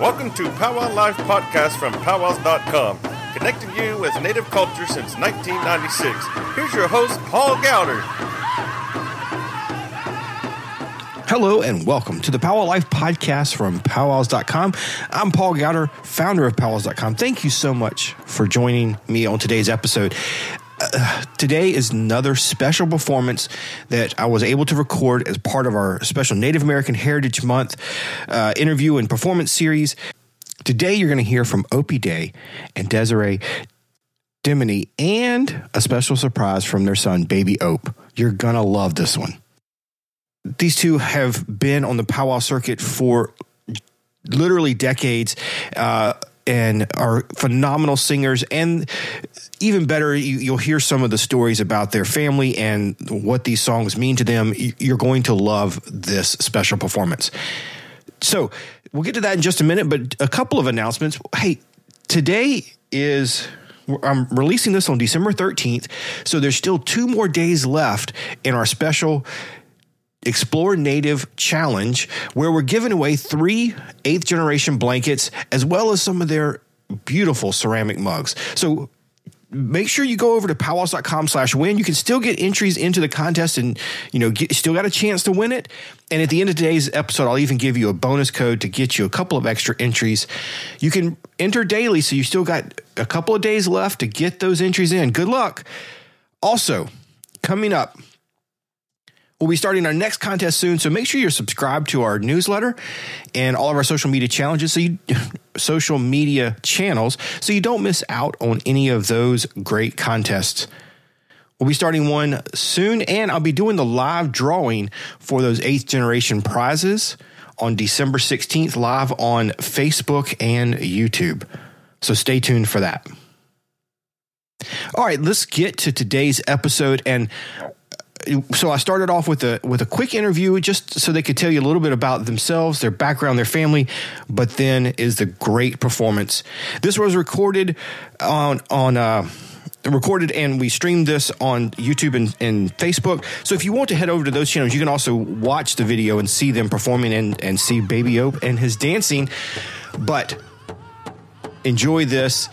Welcome to Powwow Life Podcast from powwows.com, connecting you with Native culture since 1996. Here's your host, Paul Gowder. Hello and welcome to the Powwow Life podcast from powwows.com. I'm Paul Gowder, founder of powwows.com. Thank you so much for joining me on today's episode. Uh, today is another special performance that I was able to record as part of our special Native American Heritage Month uh, interview and performance series. Today, you're going to hear from Opie Day and Desirae Desnomie, and a special surprise from their son, Baby Ope. You're going to love this one. These two have been on the powwow circuit for literally decades. Uh, and are phenomenal singers and even better, you, will hear some of the stories about their family and what these songs mean to them. You're going to love this special performance. So we'll get to that in just a minute, but a couple of announcements. Hey, today is I'm releasing this on December 13th, so there's still two more days left in our special Explore Native Challenge, where we're giving away three eighth generation blankets as well as some of their beautiful ceramic mugs. So make sure you go over to powwows.com slash win. You can still get entries into the contest and, you know, get, still got a chance to win it. And at the end of today's episode, I'll even give you a bonus code to get you a couple of extra entries. You can enter daily, so you still got a couple of days left to get those entries in. Good luck. Also, coming up, We'll be starting our next contest soon, so make sure you're subscribed to our newsletter and all of our social media challenges, so you social media channels, so you don't miss out on any of those great contests. We'll be starting one soon, and I'll be doing the live drawing for those eighth generation prizes on December 16th, live on Facebook and YouTube. So stay tuned for that. All right, let's get to today's episode. And so I started off with a with a quick interview just so they could tell you a little bit about themselves, their background, their family, but then is the great performance. This was recorded on on uh, recorded and we streamed this on YouTube and, and, Facebook. So if you want to head over to those channels, you can also watch the video and see them performing and, and see Baby Ope and his dancing. But enjoy this.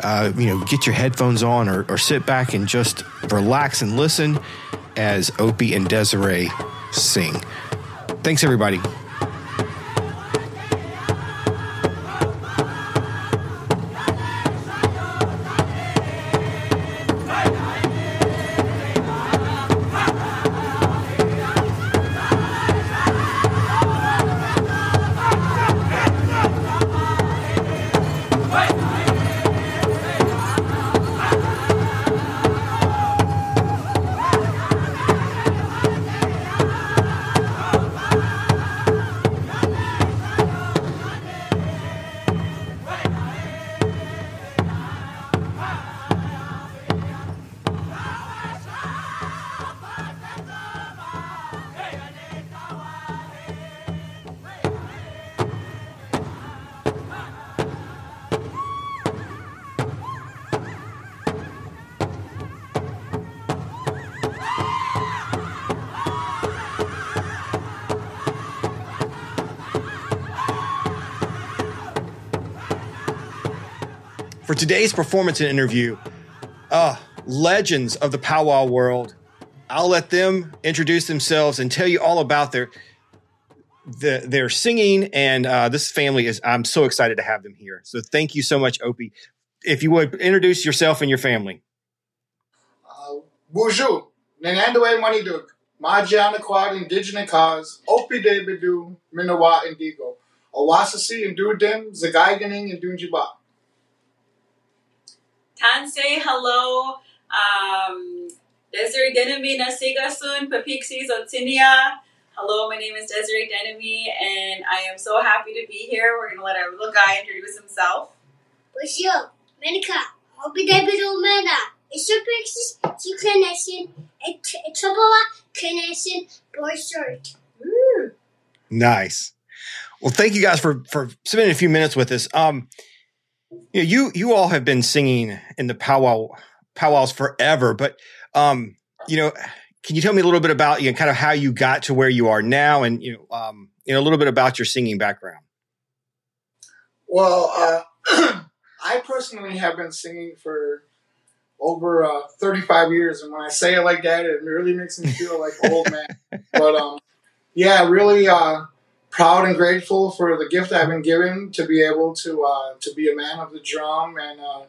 Uh, you know, get your headphones on or, or sit back and just relax and listen as Opie and Desirae sing. Thanks, everybody. For today's performance and interview, uh, legends of the powwow world. I'll let them introduce themselves and tell you all about their the, their singing and uh, this family is. I'm so excited to have them here. So thank you so much, Opie. If you would introduce yourself and your family. Uh, bonjour, Nanandoe Maniduk, Majiana Quad Indigenous Cause, Opie De Minawa Indigo, Owasasi and Dudim, Zagaiganing. Tan say hello. Um, Desirae Desnomie Nasigasun, Papixis Otinia. Hello, my name is Desirae Desnomie, and I am so happy to be here. We're going to let our little guy introduce himself. Bonjour, Menica. Hope you Mena. It's your Pixis, it's connection, it's a connection, boy short. Nice. Well, thank you guys for for spending a few minutes with us. Um, you, know, you you all have been singing in the powwow powwows forever, but um, you know, can you tell me a little bit about you know, kind of how you got to where you are now, and you know, um, you know, a little bit about your singing background? Well, uh, I personally have been singing for over uh, 35 years, and when I say it like that, it really makes me feel like an old man. But um, yeah, really uh, proud and grateful for the gift I've been given to be able to uh, to be a man of the drum, and uh,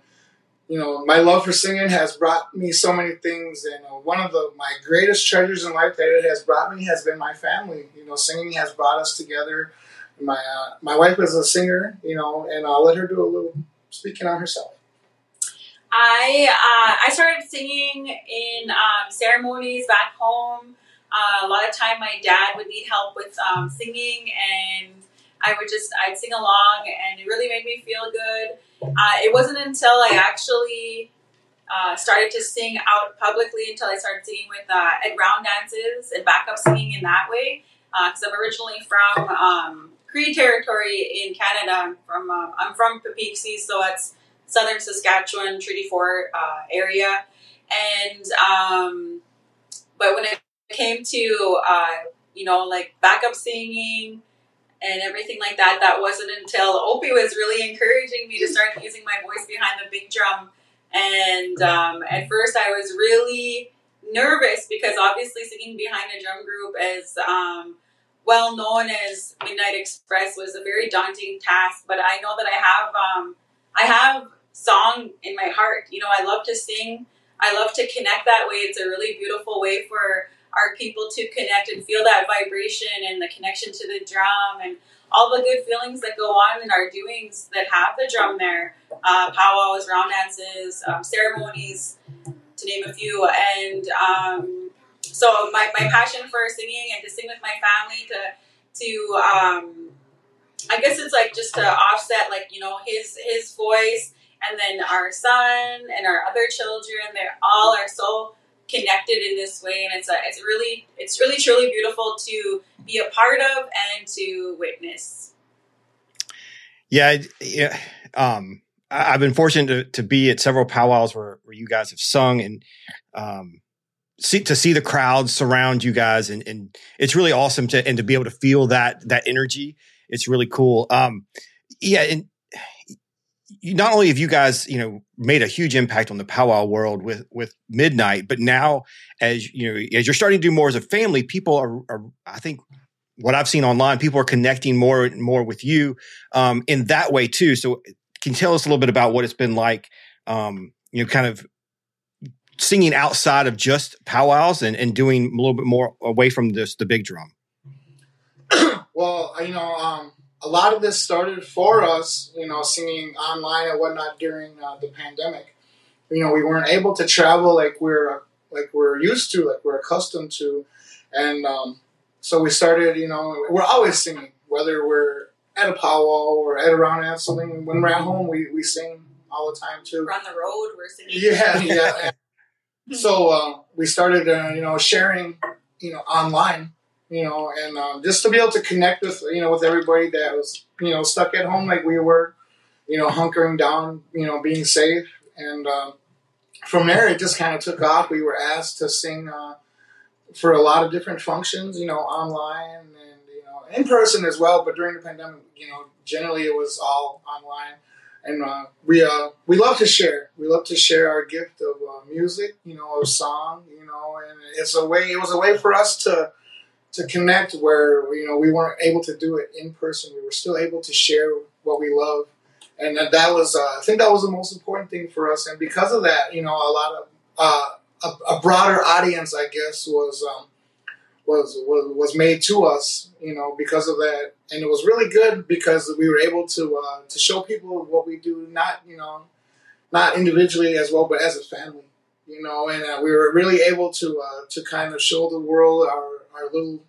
you know, my love for singing has brought me so many things, and uh, one of the my greatest treasures in life that it has brought me has been my family. You know, singing has brought us together. My uh, my wife is a singer, you know, and I'll let her do a little speaking on herself. I uh, I started singing in um, ceremonies back home. Uh, a lot of time, my dad would need help with um, singing, and I would just I'd sing along, and it really made me feel good. Uh, it wasn't until I actually uh, started to sing out publicly until I started singing with uh, at round dances and backup singing in that way. Because I'm originally from um, Cree territory in Canada. I'm from um, I'm from Peepeekisis, so it's southern Saskatchewan, Treaty Four uh, area. And, um, but when it came to, uh, you know, like backup singing and everything like that, that wasn't until Opie was really encouraging me to start using my voice behind the big drum. And um, at first, I was really nervous because obviously singing behind a drum group as um, well known as Midnite Express was a very daunting task. But I know that I have um, I have song in my heart. You know, I love to sing. I love to connect that way. It's a really beautiful way for our people to connect and feel that vibration and the connection to the drum and all the good feelings that go on in our doings that have the drum there. Uh, powwows, round dances, um, ceremonies, to name a few. And um, so my, my passion for singing and to sing with my family to to um, I guess it's like just to offset like you know his his voice and then our son and our other children they all are so connected in this way and it's a, it's really it's really truly beautiful to be a part of and to witness. Yeah yeah um i've been fortunate to, to be at several powwows where, where you guys have sung and um see to see the crowds surround you guys and, and it's really awesome to and to be able to feel that that energy. It's really cool. Um yeah and not only have you guys, you know, made a huge impact on the powwow world with with Midnite, but now as you know, as you're starting to do more as a family, people are, are I think what I've seen online, people are connecting more and more with you um, in that way too. So, can you tell us a little bit about what it's been like, um, you know, kind of singing outside of just powwows and, and doing a little bit more away from this the big drum? well, you know, um, a lot of this started for us, you know, singing online and whatnot during uh, the pandemic. You know, we weren't able to travel like we're like we're used to, like we're accustomed to, and um, so we started. You know, we're always singing, whether we're at a powwow or at around something. When we're at home, we, we sing all the time too. We're on the road, we're singing. Yeah, yeah. so uh, we started, uh, you know, sharing, you know, online you know, and um, just to be able to connect with, you know, with everybody that was, you know, stuck at home like we were, you know, hunkering down, you know, being safe. And um, from there, it just kind of took off. We were asked to sing uh, for a lot of different functions, you know, online and, you know, in person as well. But during the pandemic, you know, generally it was all online. And uh, we uh, we love to share. We love to share our gift of uh, music, you know, of song, you know, and it's a way. It was a way for us to to connect where you know we weren't able to do it in person. We were still able to share what we love, and that was uh, I think that was the most important thing for us. And because of that, you know, a lot of uh, a, a, broader audience, I guess, was um, was was was made to us, you know, because of that. And it was really good because we were able to uh, to show people what we do, not you know, not individually as well, but as a family you know, and uh, we were really able to uh, to kind of show the world our our little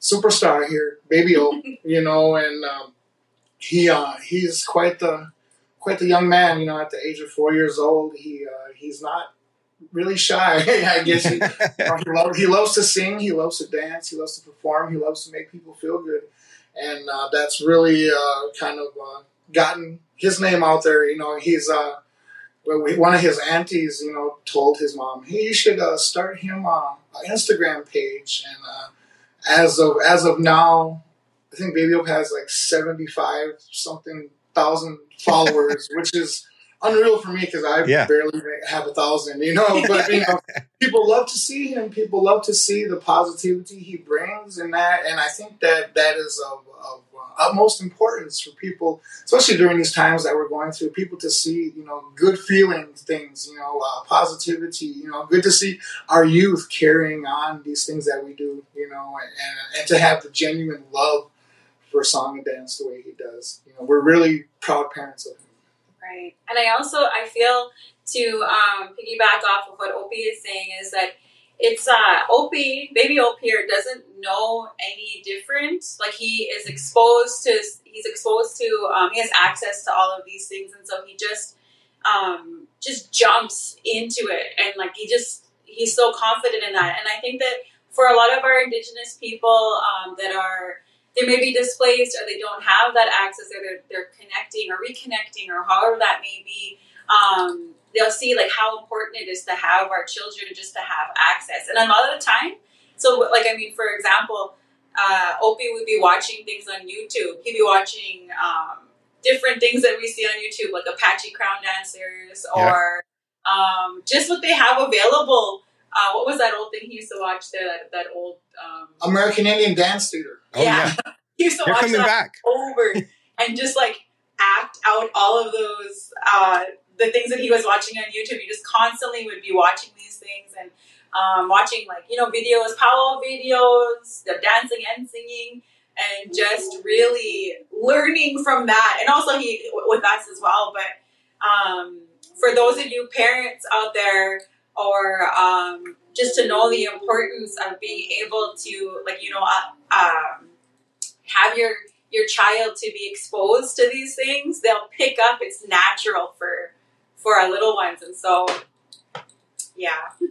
superstar here, Baby O, you know, and um, he uh, he's quite the quite the young man, you know, at the age of four years old. He uh, he's not really shy, I guess. He, he, loves, he, loves to sing, he loves to dance, he loves to perform, he loves to make people feel good, and uh, that's really uh, kind of uh, gotten his name out there. You know, he's uh, one of his aunties, you know, told his mom, "Hey, you should uh, start him uh, an Instagram page." And uh, as of as of now, I think Baby Hope has like seventy five something thousand followers, which is unreal for me because I Yeah. barely have a thousand, you know. But you know, people love to see him. People love to see the positivity he brings, and that. And I think that that is of, of uh, utmost importance for people, especially during these times that we're going through. People to see, you know, good feeling things, you know, uh, positivity. You know, good to see our youth carrying on these things that we do. You know, and and to have the genuine love for song and dance the way he does. You know, we're really proud parents of him. Right. And I also I feel to um, piggyback off of what Opie is saying is that it's uh Opie, baby Opie here doesn't know any different. Like he is exposed to he's exposed to um, he has access to all of these things and so he just um just jumps into it and like he just he's so confident in that. And I think that for a lot of our indigenous people um, that are they may be displaced or they don't have that access or they're, they're connecting or reconnecting or however that may be um, they'll see like how important it is to have our children just to have access. And a lot of the time so like i mean for example uh, opie would be watching things on youtube. He'd be watching um, different things that we see on youtube like apache crown dancers or um, just what they have available uh, what was that old thing he used to watch there that, that old um, American Indian Dance Theater. Oh yeah, he used to they're watch coming that back. over and just like act out all of those uh, the things that he was watching on YouTube. He just constantly would be watching these things and um, watching like you know videos, powwow videos, the dancing and singing, and just really learning from that. And also he with us as well. But um, for those of you parents out there, or um, just to know the importance of being able to like you know uh, um, have your your child to be exposed to these things, they'll pick up. It's natural for for our little ones, and so yeah,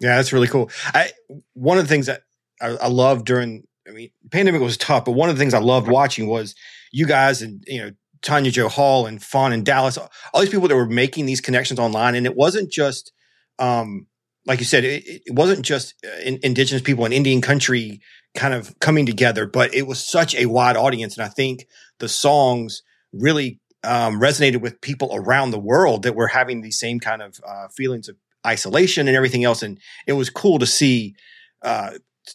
Yeah, that's really cool. I one of the things that I, I loved during I mean, pandemic was tough, but one of the things I loved watching was you guys and you know Tanya Joe Hall and Fawn and Dallas, all these people that were making these connections online, and it wasn't just um, like you said, it, it wasn't just uh, in, indigenous people in Indian country kind of coming together, but it was such a wide audience, and I think the songs really um, resonated with people around the world that were having these same kind of uh, feelings of isolation and everything else, and it was cool to see. Uh,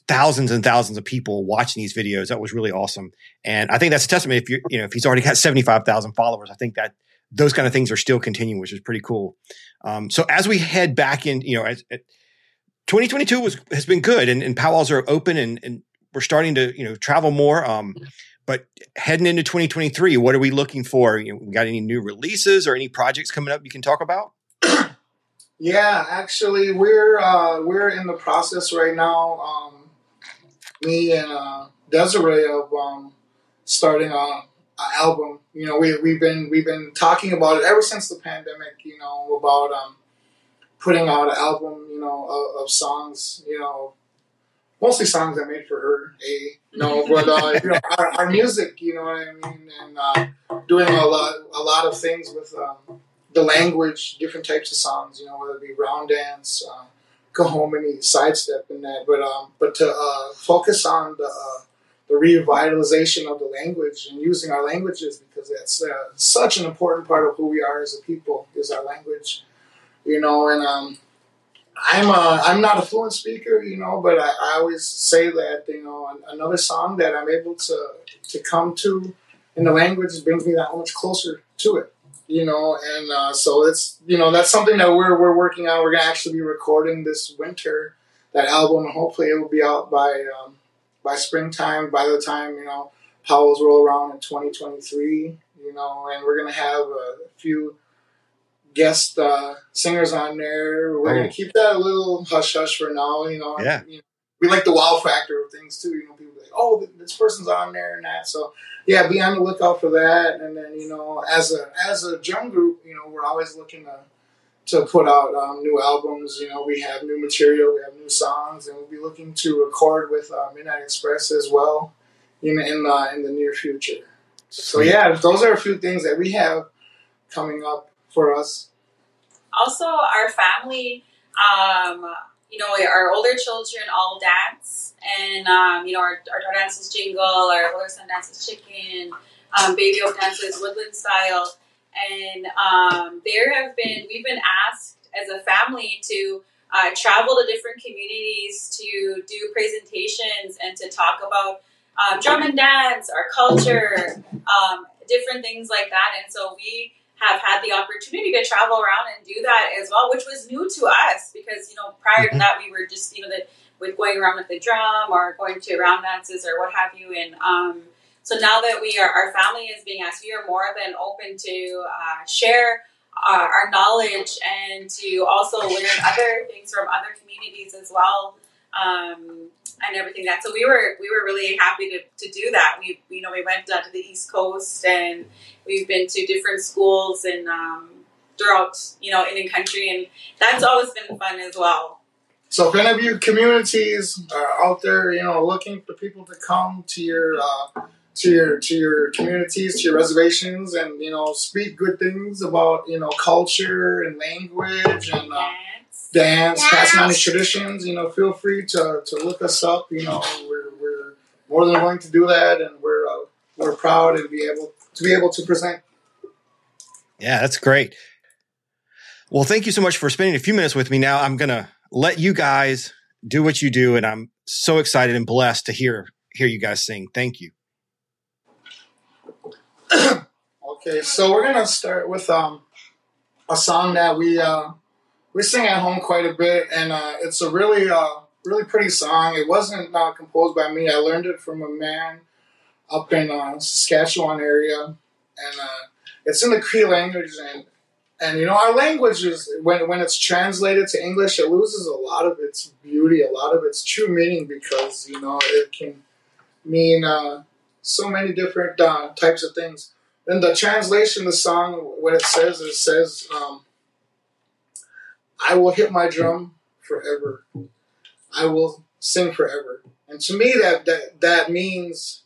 thousands and thousands of people watching these videos. That was really awesome. And I think that's a testament. If you, you know, if he's already got 75,000 followers, I think that those kind of things are still continuing, which is pretty cool. Um, so as we head back in, you know, as, at 2022 was, has been good and, and powwows are open and, and we're starting to, you know, travel more. Um, but heading into 2023, what are we looking for? You know, we got any new releases or any projects coming up you can talk about? Yeah, actually, we're uh, we're in the process right now. Um, me and uh, Desirae of um, starting a, a album. You know, we we've been we've been talking about it ever since the pandemic. You know, about um, putting out an album. You know, of, of songs. You know, mostly songs I made for her. A no, but uh, you know, our, our music. You know what I mean, and uh, doing a lot a lot of things with. Um, the language, different types of songs, you know, whether it be round dance, uh, kahominy, sidestep, and that. But um, but to uh, focus on the uh, the revitalization of the language and using our languages because that's uh, such an important part of who we are as a people is our language, you know. And um, I'm uh, I'm not a fluent speaker, you know, but I, I always say that you know another song that I'm able to to come to in the language brings me that much closer to it you know, and uh, so it's you know that's something that we're we're working on. We're gonna actually be recording this winter that album, and hopefully it will be out by um, by springtime. By the time you know powwows roll around in 2023, you know, and we're gonna have a few guest uh, singers on there. We're Oh. gonna keep that a little hush hush for now, you know. Yeah. You know, we like the wow factor of things too. You know, people be like, oh, this person's on there and that. So yeah, be on the lookout for that. And then you know, as a as a drum group, you know, we're always looking to to put out um, new albums. You know, we have new material, we have new songs, and we'll be looking to record with uh, Midnite Express as well in in the in the near future. So yeah, those are a few things that we have coming up for us. also our family um, you know our older children all dance and um, you know our, our daughter dances jingle our older son dances chicken um, baby oak dances, woodland style, and um, there have been we've been asked as a family to uh, travel to different communities to do presentations and to talk about um, drum and dance, our culture, um, different things like that. And so we have had the opportunity to travel around and do that as well, which was new to us because you know prior to Mhm. that we were just you know that with going around with the drum or going to round dances or what have you. And um, so now that we are our family is being asked, we are more than open to uh, share our, our knowledge and to also learn other things from other communities as well. Um, and everything that so we were we were really happy to, to do that we you know we went down to the east coast and we've been to different schools and um, throughout you know Indian country and that's always been fun as well So if any of you communities are out there, you know, looking for people to come to your uh, to your to your communities, to your reservations, and you know, speak good things about you know culture and language and uh, Dance. dance, passing on these traditions. You know, feel free to, to look us up. You know, we're, we're more than willing to do that, and we're uh, we're proud and be able to be able to present. Yeah, that's great. Well, thank you so much for spending a few minutes with me. Now I'm gonna let you guys do what you do, and I'm so excited and blessed to hear hear you guys sing. Thank you. Okay, so we're gonna start with um, a song that we uh, we sing at home quite a bit, and uh, it's a really uh, really pretty song. It wasn't uh, composed by me. I learned it from a man up in uh, Saskatchewan area, and uh, it's in the Cree language. And and you know our language is when when it's translated to English, it loses a lot of its beauty, a lot of its true meaning because you know it can mean so many different uh, types of things in the translation of the song, what it says, it says, um, I will hit my drum forever. I will sing forever. And to me, that, that, that means,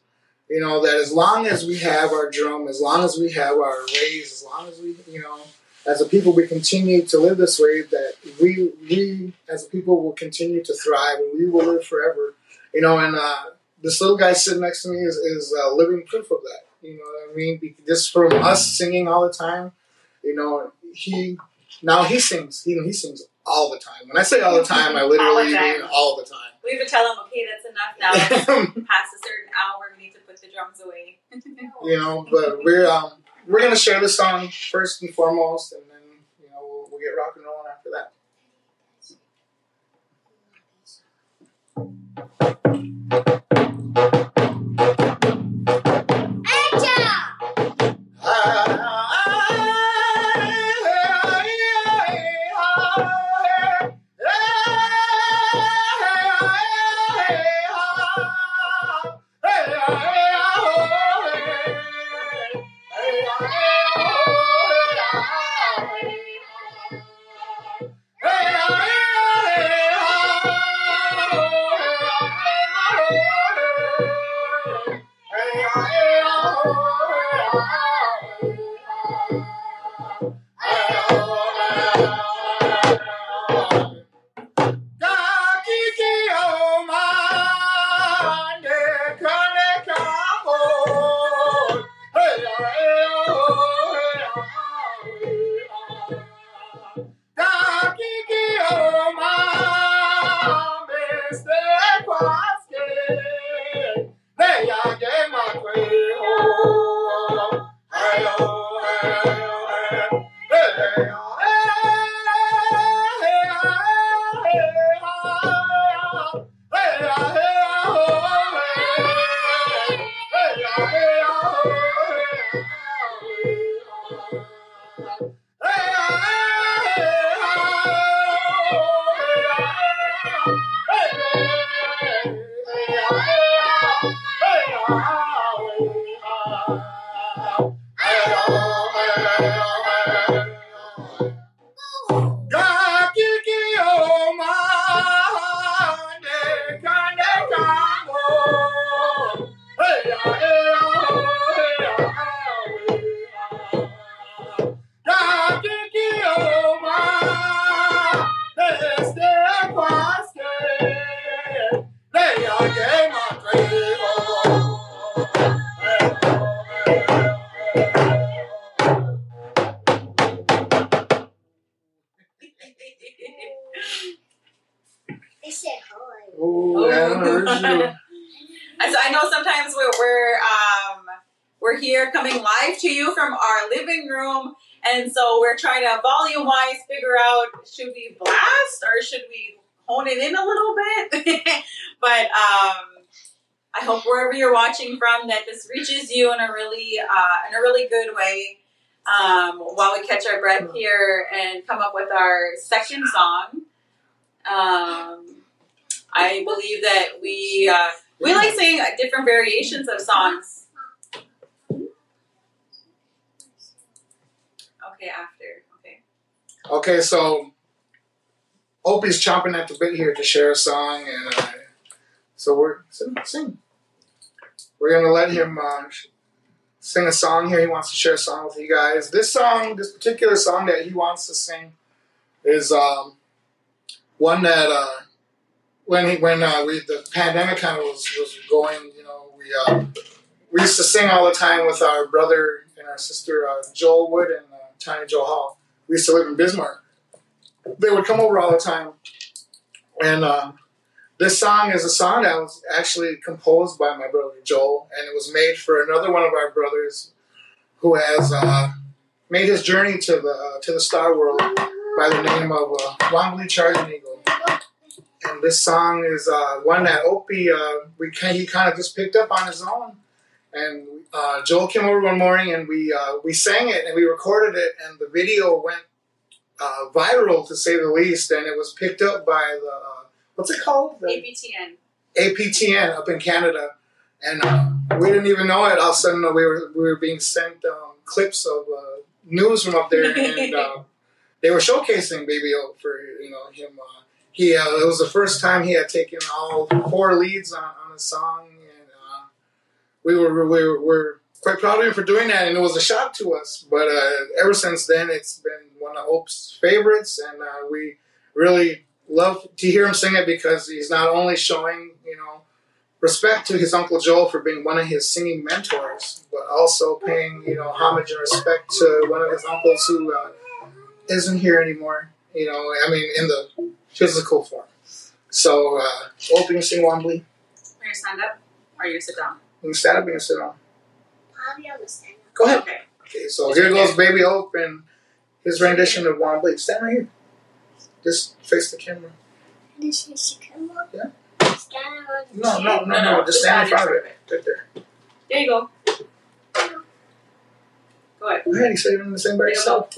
you know, that as long as we have our drum, as long as we have our ways, as long as we, you know, as a people, we continue to live this way, that we, we as a people will continue to thrive and we will live forever. You know, and uh, this little guy sitting next to me is, is uh, living proof of that. You know what I mean? Just from us singing all the time, you know, he now he sings. He he sings all the time. When I say all the time, I literally All mean all the time. we would tell him, okay that's enough now past a certain hour we need to put the drums away you know, but we're um we're gonna share this song first and foremost, and then you know we'll, we'll get rock and rolling after that. Watching that this reaches you in a really uh, in a really good way. Um, while we catch our breath here and come up with our second song. Um, I believe that we uh, we like singing different variations of songs. Okay, after. Okay. Okay, so Opie's chomping at the bit here to share a song, and uh, so we're sing, sing. We're gonna let him uh, sing a song here. He wants to share a song with you guys. This song, this particular song that he wants to sing, is um, one that uh, when he, when uh, we the pandemic kind of was, was going, you know, we uh, we used to sing all the time with our brother and our sister uh, Joel Wood and uh, Tiny Joe Hall. We used to live in Bismarck. They would come over all the time, and uh, this song is a song that was actually composed by my brother Joel, and it was made for another one of our brothers who has uh, made his journey to the uh, to the star world by the name of uh, Wambli Charging Eagle. And this song is uh, one that Opie uh, we kind he kind of just picked up on his own. And uh, Joel came over one morning and we uh, we sang it and we recorded it and the video went viral to say the least. And it was picked up by the what's it called? The ABTN. APTN up in Canada, and uh, we didn't even know it. All of a sudden, uh, we were we were being sent um, clips of uh, news from up there, and uh, they were showcasing Baby Oak for you know him. Uh, he uh, it was the first time he had taken all four leads on, on a song, and uh, we were we were, were quite proud of him for doing that, and it was a shock to us. But uh, ever since then, it's been one of Oak's favorites, and uh, we really love to hear him sing it because he's not only showing you know respect to his uncle Joel for being one of his singing mentors, but also paying you know homage and respect to one of his uncles who uh, isn't here anymore. You know, I mean, in the physical form. So, uh, Opie, you sing Wambli. Are you stand up or you sit down? You can stand up, and you can sit down. I'll be on the stand. Go ahead. Okay. Okay, so here goes Baby Hope and his rendition of Wambli. Stand right here. Just face the camera. This is the camera. Yeah. Stand on the No, no, no, No, no. no, Just stand in front of it. Right there. There you go. Go ahead. Go ahead. He's singing the same by yourself.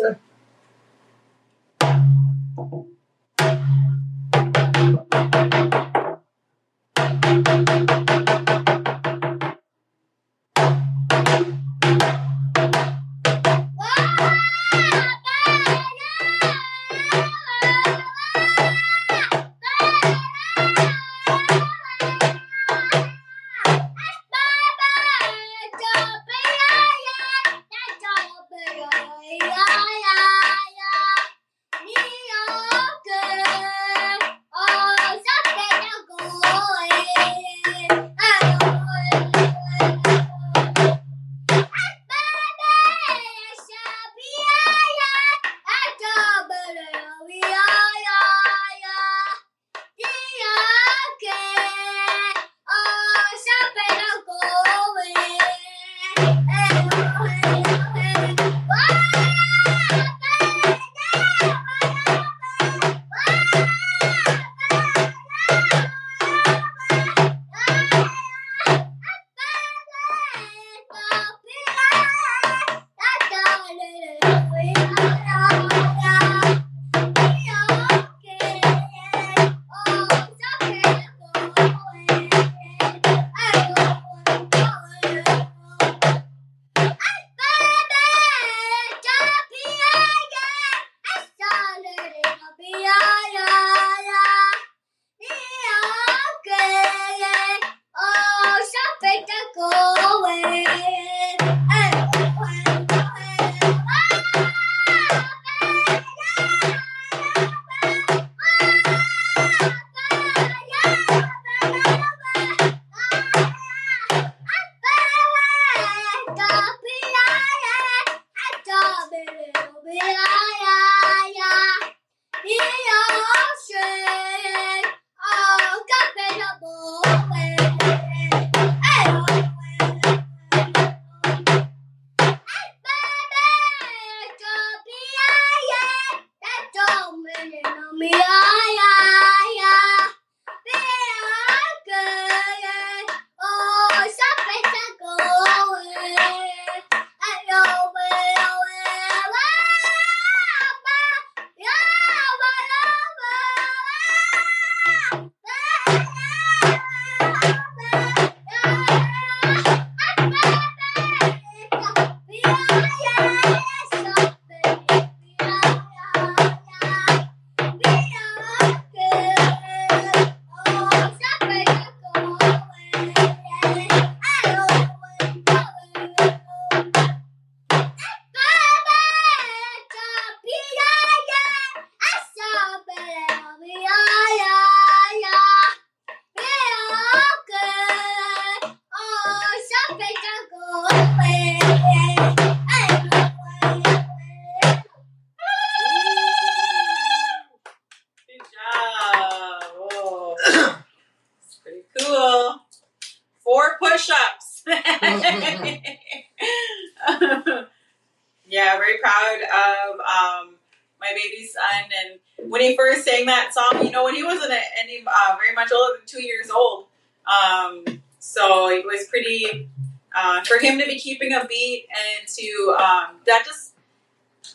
When he first sang that song, you know, when he wasn't any uh, very much older than two years old, um, so it was pretty uh, for him to be keeping a beat and to um, that just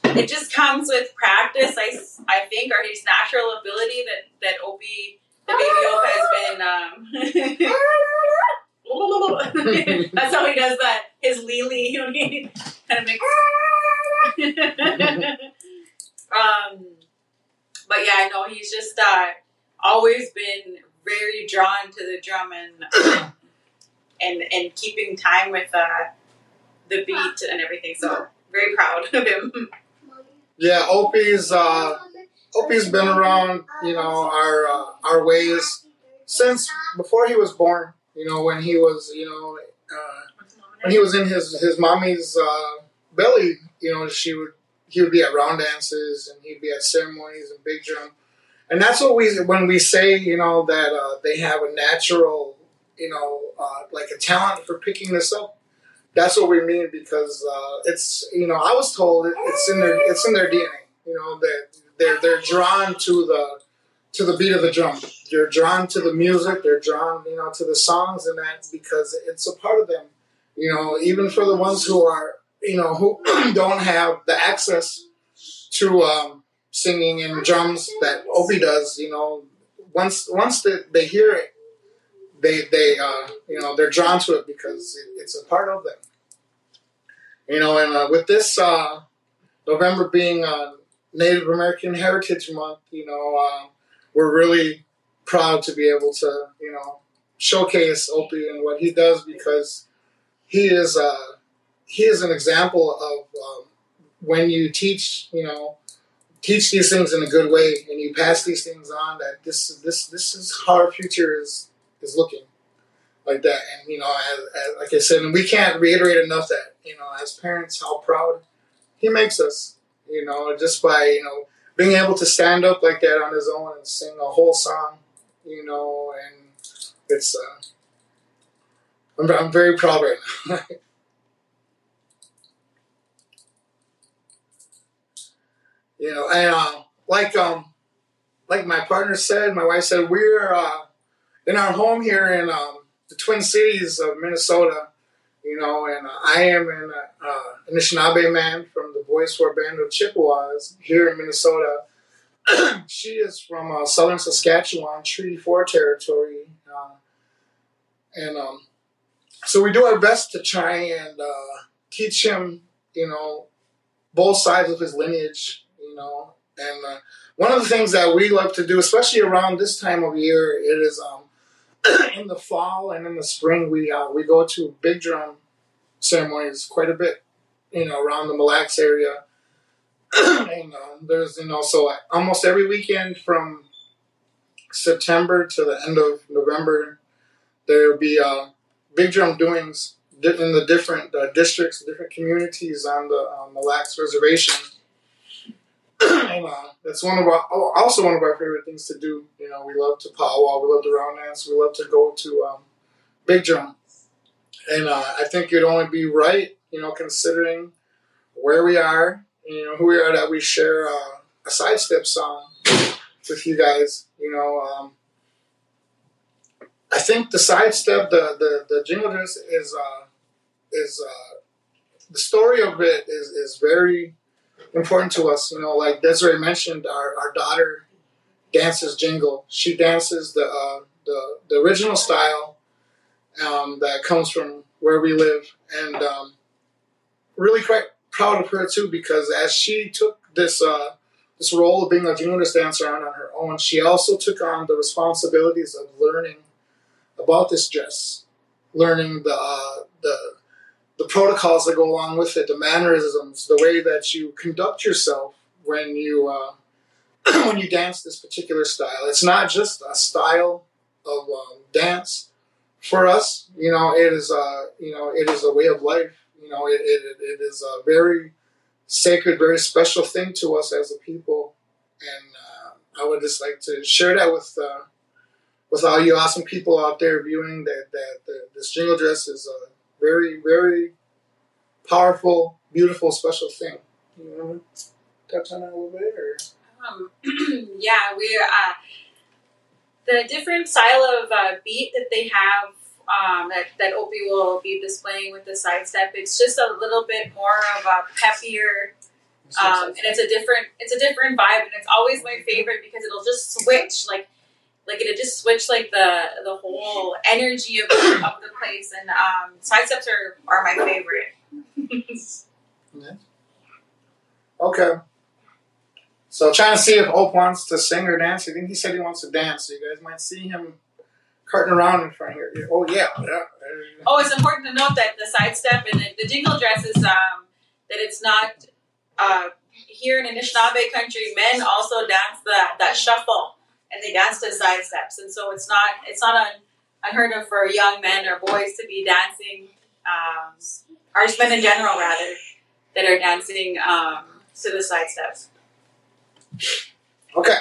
it just comes with practice. I, I think or his natural ability that that Opie the baby Ope has been. Um, that's how he does that. His Lily you know, he kind of makes. um, but yeah, I know he's just uh, always been very drawn to the drum and and and keeping time with uh, the beat and everything. So very proud of him. Yeah, Opie's uh, Opie's been around, you know, our uh, our ways since before he was born. You know, when he was, you know, uh, when he was in his his mommy's uh, belly. You know, she would he would be at round dances and he'd be at ceremonies and big drum, and that's what we when we say, you know, that uh, they have a natural, you know, uh, like a talent for picking this up that's what we mean because uh, it's you know I was told it's in their it's in their DNA. You know that they're they're drawn to the to the beat of the drum. They're drawn to the music. They're drawn you know to the songs and that because it's a part of them. You know even for the ones who are you know who don't have the access to um, singing and drums that Opie does. You know once once they, they hear it they they uh, you know they're drawn to it because it, it's a part of them. You know, and uh, with this uh, November being uh, Native American Heritage Month, you know, uh, we're really proud to be able to you know showcase Opie and what he does because he is he is an example of um, when you teach you know teach these things in a good way and you pass these things on that this this this is how our future is is looking like that. And you know, as, as, like I said, and we can't reiterate enough that you know, as parents, how proud he makes us. You know, just by you know being able to stand up like that on his own and sing a whole song. You know, and it's uh, I'm, I'm very proud right now. you know, and uh, like um, like my partner said, my wife said, we're uh, in our home here in um, the Twin Cities of Minnesota, you know, and uh, I am an uh, Anishinaabe man from the Bois Forte Band of Chippewas here in Minnesota. she is from uh, southern Saskatchewan, Treaty 4 territory. Uh, and um, so we do our best to try and uh, teach him, you know, both sides of his lineage, know. And uh, one of the things that we love to do, especially around this time of year, it is um, in the fall and in the spring, we uh, we go to big drum ceremonies quite a bit, you know, around the Mille Lacs area. and uh, there's you know, so almost every weekend from September to the end of November, there will be uh, big drum doings in the different uh, districts, different communities on the um, Mille Lacs reservation and uh, that's one of our oh, also one of our favorite things to do. You know, we love to powwow, we love to round dance, we love to go to um, big drum, and uh, I think it'd only be right, you know, considering where we are, you know, who we are, that we share uh, a sidestep song with you guys. You know, um, I think the sidestep, the the the jingle dress is uh, is uh, the story of it is is very important to us. You know, like Desirae mentioned, our, our daughter dances jingle. She dances the uh, the, the original style um, that comes from where we live, and um, really quite proud of her too because as she took this uh, this role of being a jingle dancer on, on her own, she also took on the responsibilities of learning about this dress, learning the uh, the the protocols that go along with it, the mannerisms, the way that you conduct yourself when you uh, when you dance this particular style. It's not just a style of um, dance for us. You know, it is a you know it is a way of life. You know, it, it, it is a very sacred, very special thing to us as a people, and uh, I would just like to share that with. Uh, with all you awesome people out there viewing that, that, that this jingle dress is a very, very powerful, beautiful, special thing. You want to touch on that a little bit? Or? Um, yeah, we uh, the different style of uh, beat that they have um, that that Opie will be displaying with the sidestep. It's just a little bit more of a peppier, um, and it's a different it's a different vibe, and it's always my favorite because it'll just switch like like it'll just switch like the the whole energy of, of the place, and um, sidesteps are are my favorite. Okay. So trying to see if Ope wants to sing or dance. I think he said he wants to dance. So you guys might see him carting around in front here. Oh yeah, yeah. Oh, it's important to note that the sidestep and the, the jingle dress is um, that it's not uh, here in Anishinaabe country. Men also dance that that shuffle, and they dance to side steps. and so it's not it's not un, unheard of for young men or boys to be dancing, um, or men in general rather, that are dancing um, to the side steps. Okay.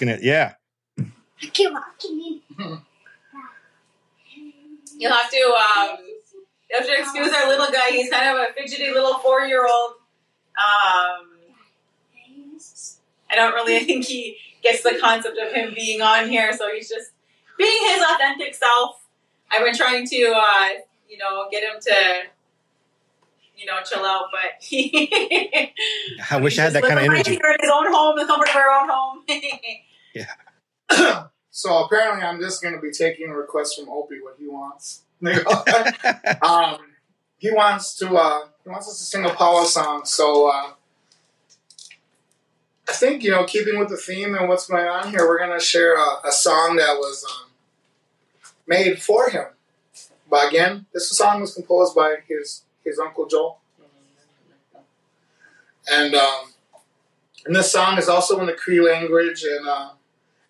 Rocking it. Yeah. I keep walking You'll have to um, you have to excuse our little guy. He's kind of a fidgety little four year old. Um. I don't really think he gets the concept of him being on here, so he's just being his authentic self. I've been trying to, uh, you know, get him to, you know, chill out, but he. I wish I had that kind of energy. Here in his own home, the comfort of our own home. so apparently, I'm just going to be taking requests from Opie what he wants. um, he wants to uh, he wants us to sing a power song. So uh, I think you know, keeping with the theme and what's going on here, we're going to share a, a song that was um, made for him. But again, this song was composed by his his uncle Joel, and um, and this song is also in the Cree language and. Uh,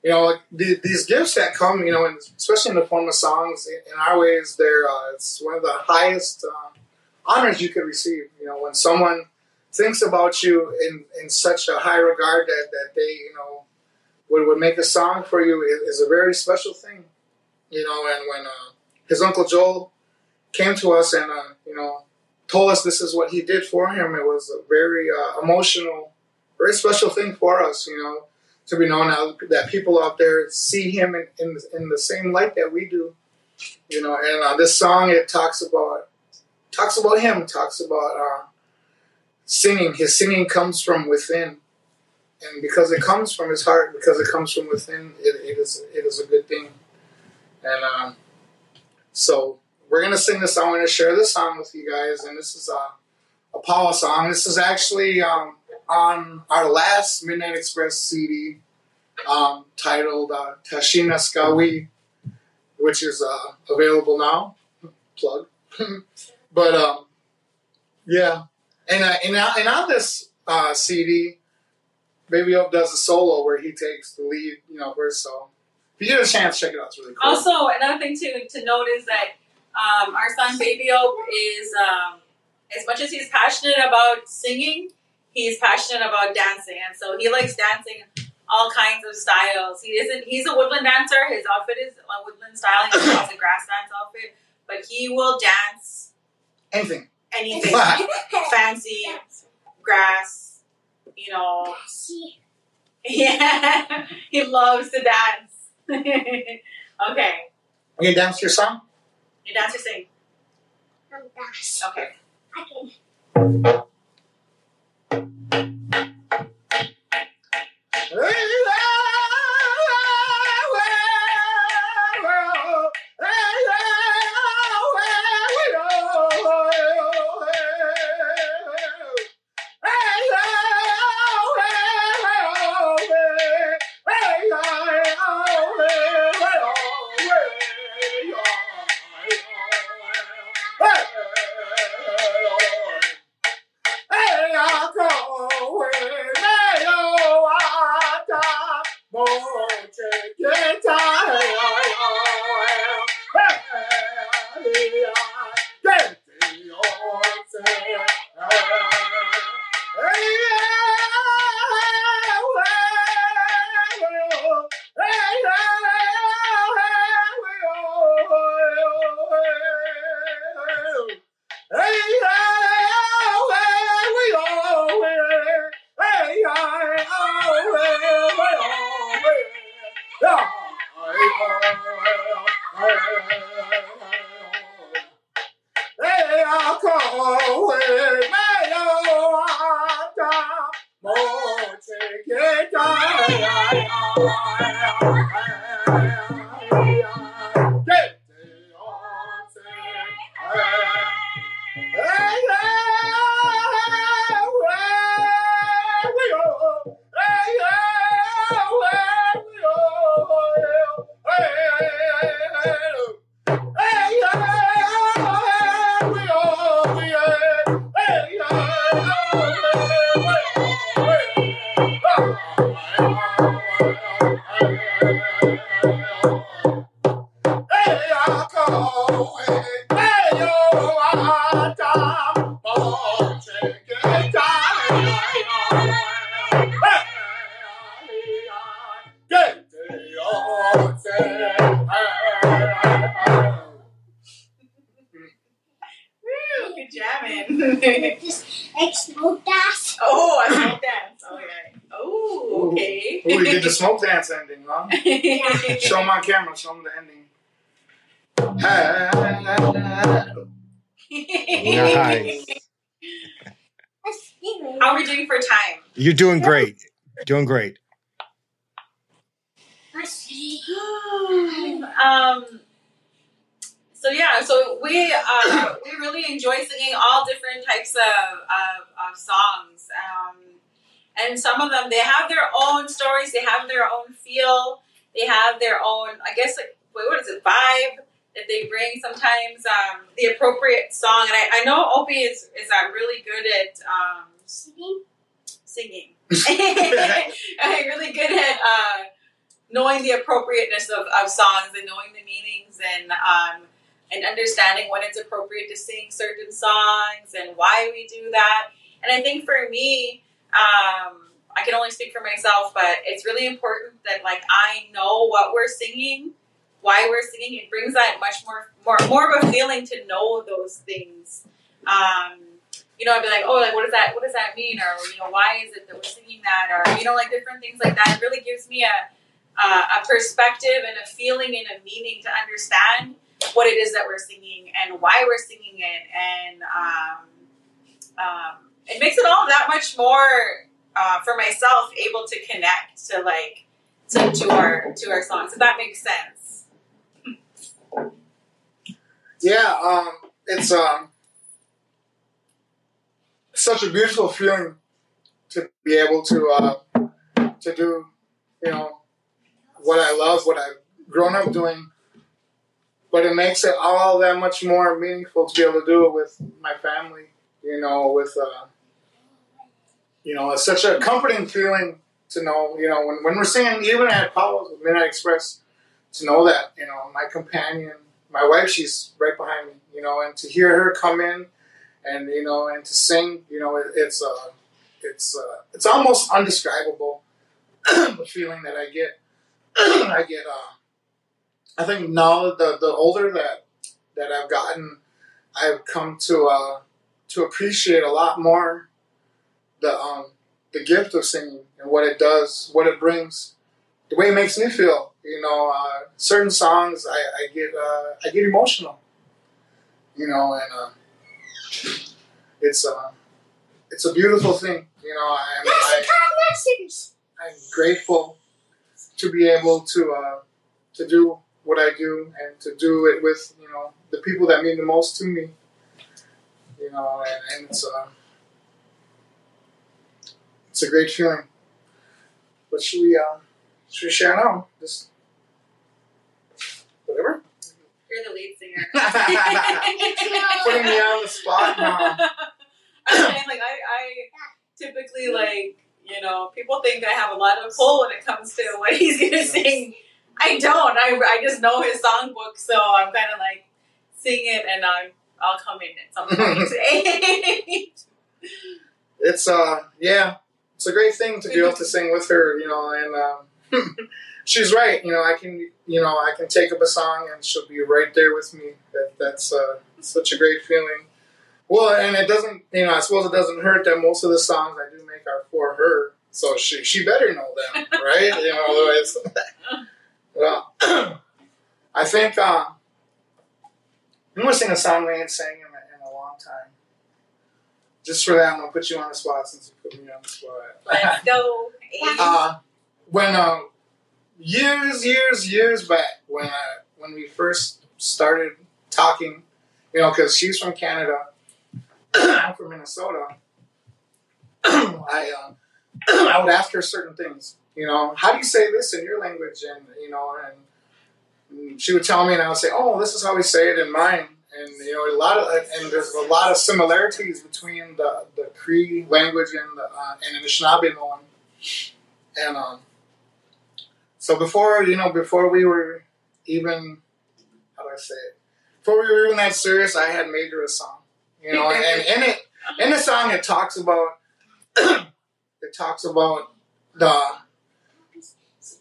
you know, the, these gifts that come, you know, and especially in the form of songs, in, in our ways, they're uh, it's one of the highest uh, honors you could receive. You know, when someone thinks about you in, in such a high regard that, that they, you know, would, would make a song for you is, is a very special thing. You know, and when uh, his uncle Joel came to us and, uh, you know, told us this is what he did for him, it was a very uh, emotional, very special thing for us. You know to be known out that people out there see him in, in, in the same light that we do. You know, and uh, this song it talks about talks about him, talks about uh, singing. His singing comes from within, and because it comes from his heart, because it comes from within, it, it is it is a good thing. And um, so we're gonna sing this. Want to share this song with you guys, and this is a, a power song. This is actually. Um, on our last Midnite Express CD um, titled uh, Tashina Skawi. which is uh, available now. Plug. but um, yeah, and uh, and, on- and on this uh, CD, Baby Ope does a solo where he takes the lead, you know, verse. So if you get a chance, check it out. It's really cool. Also, another thing to, to note is that um, our son Baby Ope is, um, as much as he's passionate about singing, he's passionate about dancing, and so he likes dancing all kinds of styles. He isn't. He's a woodland dancer. His outfit is a woodland style. He has a grass dance outfit, but he will dance Anything. anything fancy, grass. You know, yeah. he loves to dance. okay, Are you dance to your song? you dance or sing. Oh, I'm dash. Okay. I can. Woo, Nice. That's How are we doing for time? You're doing great. Doing great. Um. So yeah, so we uh, we really enjoy singing all different types of of, of songs, um, and some of them they have their own stories, they have their own feel, they have their own, I guess, like wait, what is it, vibe that they bring. Sometimes um, the appropriate song, and I, I know Opie is is uh, really good at um, singing. I'm really good at uh, knowing the appropriateness of, of songs and knowing the meanings and um, and understanding when it's appropriate to sing certain songs and why we do that. And I think for me, um, I can only speak for myself, but it's really important that like I know what we're singing, why we're singing. It brings that much more more more of a feeling to know those things. Um, you know, I'd be like, oh, like what does that what does that mean, or you know, why is it that we're singing that, or you know, like different things like that. It really gives me a uh, a perspective and a feeling and a meaning to understand what it is that we're singing and why we're singing it, and um, um, it makes it all that much more uh, for myself able to connect to like to, to our to our songs. If that makes sense. Yeah, um, it's um, such a beautiful feeling to be able to uh, to do, you know, what I love, what I've grown up doing, but it makes it all that much more meaningful to be able to do it with my family. You know, with uh, you know, it's such a comforting feeling to know. You know, when, when we're singing, even at with Midnite Express, to know that you know my companion, my wife, she's right behind me. You know, and to hear her come in, and you know, and to sing, you know, it, it's uh, it's uh, it's almost undescribable the feeling that I get. I get. Uh, I think now the the older that that I've gotten, I've come to uh, to appreciate a lot more the um, the gift of singing and what it does, what it brings, the way it makes me feel. You know, uh, certain songs I, I get uh, I get emotional. You know, and uh, it's uh, it's a beautiful thing. You know, I'm, I. I'm grateful to be able to uh, to do what I do and to do it with you know the people that mean the most to me. You know, and, and it's uh, it's a great feeling. But should we uh, should we share now? Just whatever. You're the lead singer. Putting me on the spot now. I'm saying, like I, I typically like you know people think I have a lot of pull when it comes to what he's gonna sing. I don't. I, I just know his songbook, so I'm kind of like sing it, and I'm I'll come in at some point. It's uh yeah, it's a great thing to be able to sing with her, you know, and um, she's right. You know, I can you know I can take up a song and she'll be right there with me. That that's uh, such a great feeling. Well, and it doesn't you know I suppose it doesn't hurt that most of the songs I do make are for her, so she she better know them, right? you know, otherwise. well, I think uh, I'm gonna sing a song we ain't sang in a, in a long time. Just for that, I'm gonna put you on the spot since you put me on the spot. Let's go. uh, when uh, years, years, years back, when I, when we first started talking, you know, because she's from Canada, I'm from Minnesota. I uh, I would ask her certain things. You know, how do you say this in your language? And you know, and she would tell me, and I would say, "Oh, this is how we say it in mine." And you know, a lot of and there's a lot of similarities between the the Cree language and the uh, and Anishinaabe one. And um, so before you know, before we were even how do I say it? Before we were even that serious, I had made her a song. You know, and in it in the song it talks about it talks about the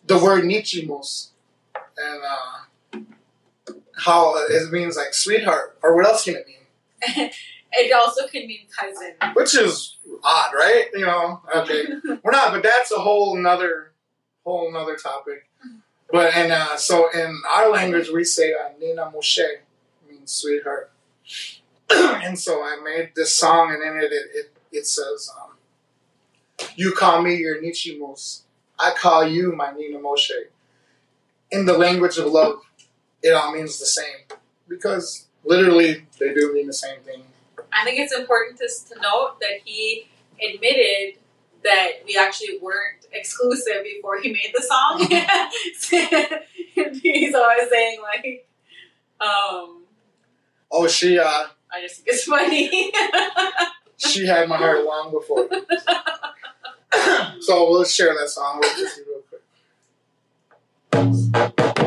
the word Nichimos and uh, how it means like sweetheart or what else can it mean? it also can mean cousin. Which is odd, right? You know, okay, we're not, but that's a whole nother whole nother topic. But and uh, so in our language we say uh, Nina Moshe means sweetheart, and so I made this song and in it it, it, it says. Um, you call me your Nichimos. I call you my Nina Moshe. In the language of love, it all means the same. Because literally, they do mean the same thing. I think it's important to, to note that he admitted that we actually weren't exclusive before he made the song. He's always saying like, um, Oh, she uh, I just think it's funny. she had my heart long before. so we'll share that song with you real quick.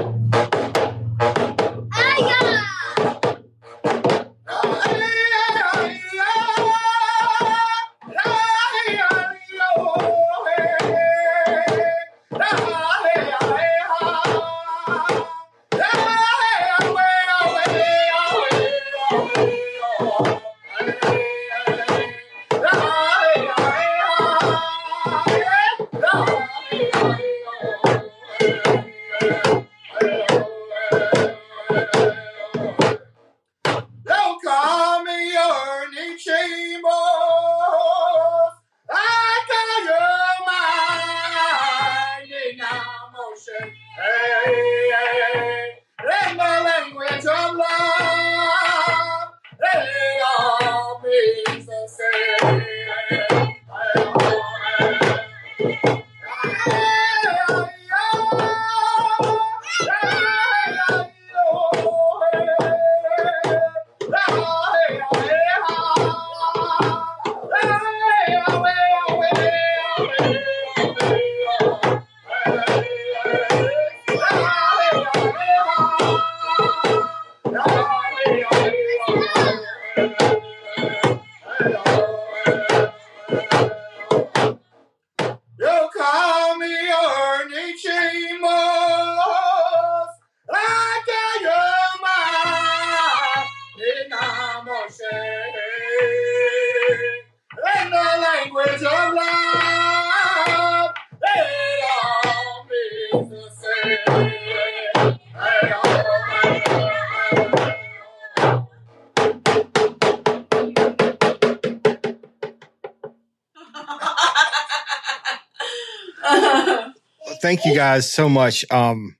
Guys so much. Um,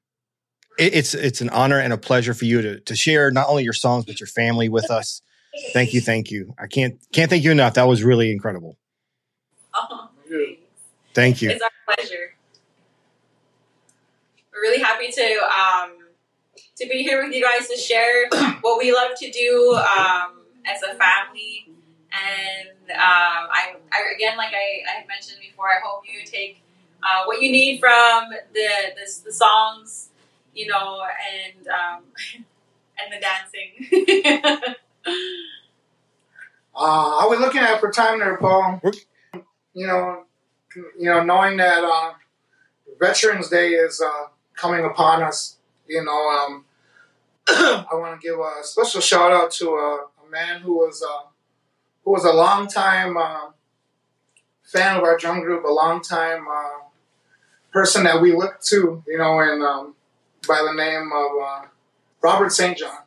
it, it's it's an honor and a pleasure for you to to share not only your songs but your family with us. Thank you, thank you. I can't can't thank you enough. That was really incredible. Oh. Thank you. It's our pleasure. We're really happy to um, to be here with you guys to share what we love to do um, as a family. And um, I, I again, like I, I mentioned before, I hope you take uh, what you need from the the, the songs, you know, and um, and the dancing. Uh, I was looking at for time there, Paul. You know, you know, knowing that uh, Veterans Day is uh, coming upon us. You know, um, I want to give a special shout out to a, a man who was uh, who was a long time uh, fan of our drum group, a long time uh, person that we looked to. You know, and um, by the name of uh, Robert St. John.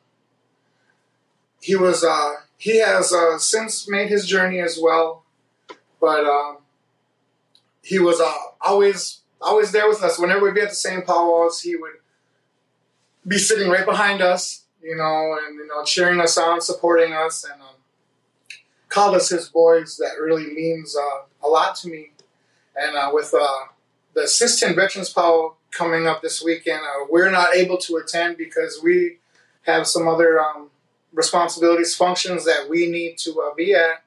He was. Uh, he has uh, since made his journey as well, but um, he was uh, always always there with us. Whenever we'd be at the same powwows, he would be sitting right behind us, you know, and you know, cheering us on, supporting us, and um, called us his boys. That really means uh, a lot to me. And uh, with the Sisseton Veterans Powwow coming up this weekend, uh, we're not able to attend because we have some other um, responsibilities, functions that we need to uh, be at.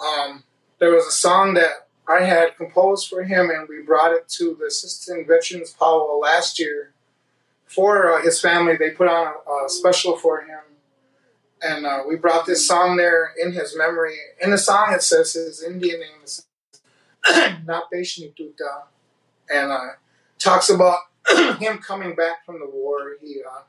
Um, there was a song that I had composed for him, and we brought it to the Sisseton Veterans Powwow last year for uh, his family. They put on a, a special for him, and uh, we brought this song there in his memory. In the song, it says his Indian name is Napeshnituta, and uh, talks about him coming back from the war. He uh,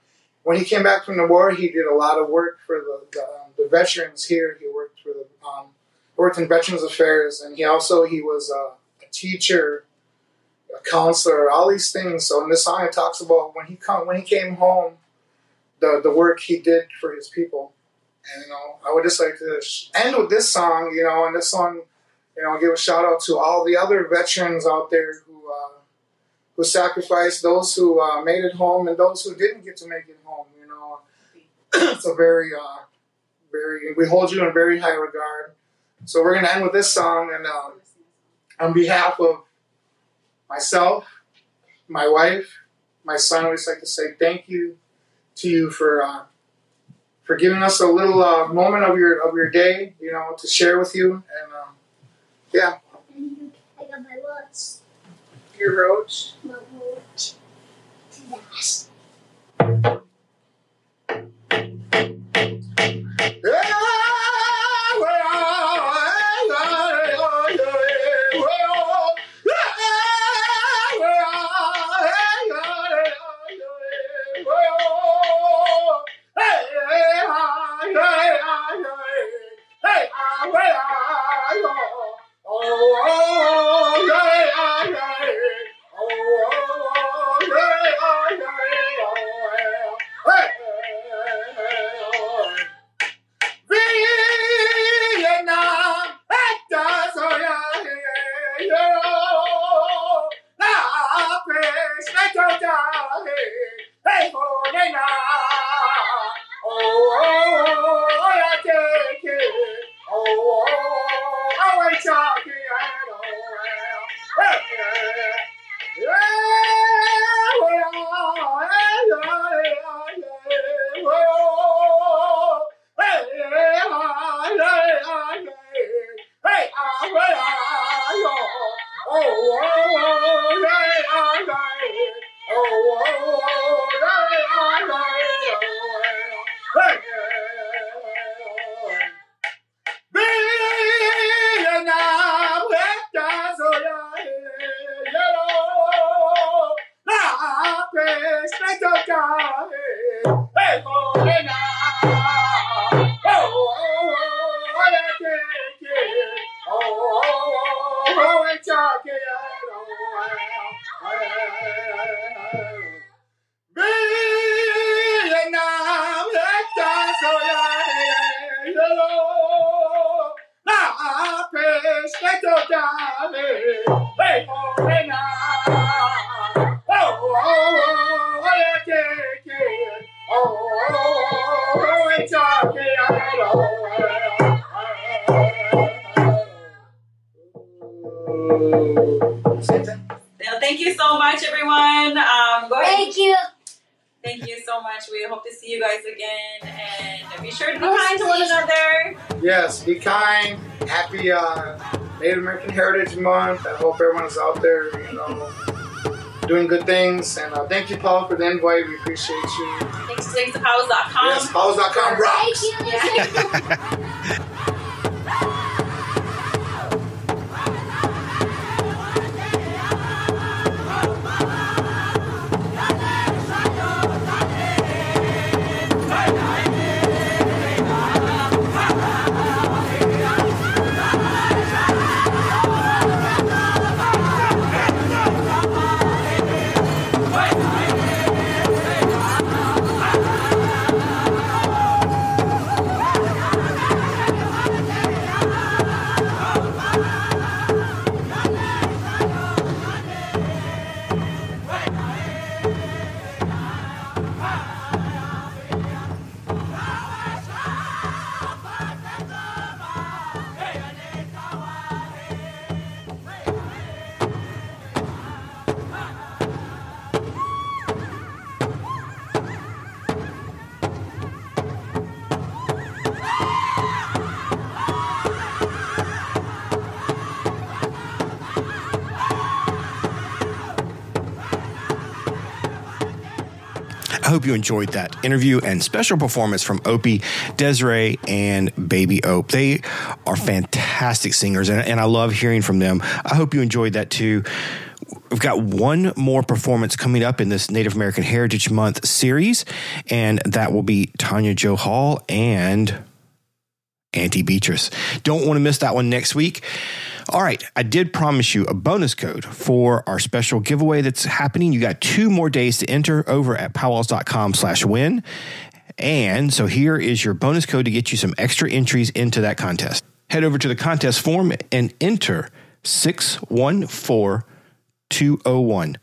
when he came back from the war, he did a lot of work for the the, um, the veterans here. He worked for the um, worked in Veterans Affairs, and he also he was uh, a teacher, a counselor, all these things. So in this song, talks about when he come when he came home, the the work he did for his people. And you know, I would just like to end with this song. You know, and this song, you know, give a shout out to all the other veterans out there who. Uh, who sacrificed, those who uh, made it home, and those who didn't get to make it home. You know, it's a very, uh, very. We hold you in very high regard. So we're gonna end with this song, and um, on behalf of myself, my wife, my son, I always like to say thank you to you for uh, for giving us a little uh, moment of your of your day, you know, to share with you. And um, yeah, I got my watch. Your roach. My. Yes. Hey, Happy uh, Native American Heritage Month. I hope everyone's out there, you know, doing good things. And uh, thank you, Paul, for the invite. We appreciate you. Thanks, thanks to powwows.com. Yes, powwows.com rocks. Thank you. hope you enjoyed that interview and special performance from Opie, Desirae, and Baby Ope. They are fantastic singers, and, and I love hearing from them. I hope you enjoyed that too. We've got one more performance coming up in this Native American Heritage Month series, and that will be Tanya Joe Hall and Auntie Beatrice. Don't want to miss that one next week. All right, I did promise you a bonus code for our special giveaway that's happening. You got two more days to enter over at powwows.com slash win. And so here is your bonus code to get you some extra entries into that contest. Head over to the contest form and enter 614201.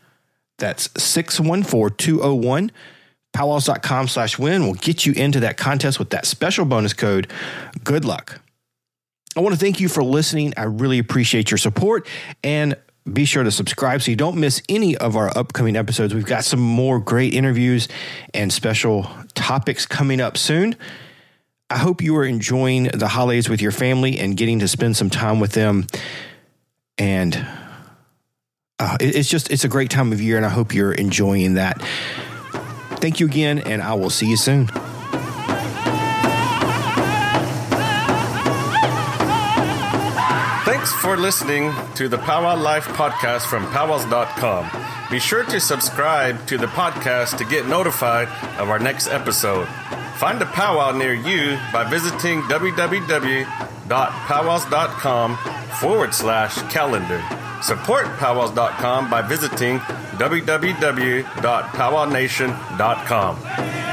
That's 614201 powwows.com slash win will get you into that contest with that special bonus code. Good luck. I want to thank you for listening. I really appreciate your support and be sure to subscribe so you don't miss any of our upcoming episodes. We've got some more great interviews and special topics coming up soon. I hope you are enjoying the holidays with your family and getting to spend some time with them. And uh, it's just, it's a great time of year, and I hope you're enjoying that. Thank you again, and I will see you soon. For listening to the Powwow Life podcast from powwows.com. Be sure to subscribe to the podcast to get notified of our next episode. Find a powwow near you by visiting www.powwows.com forward slash calendar. Support powwows.com by visiting www.powwownation.com.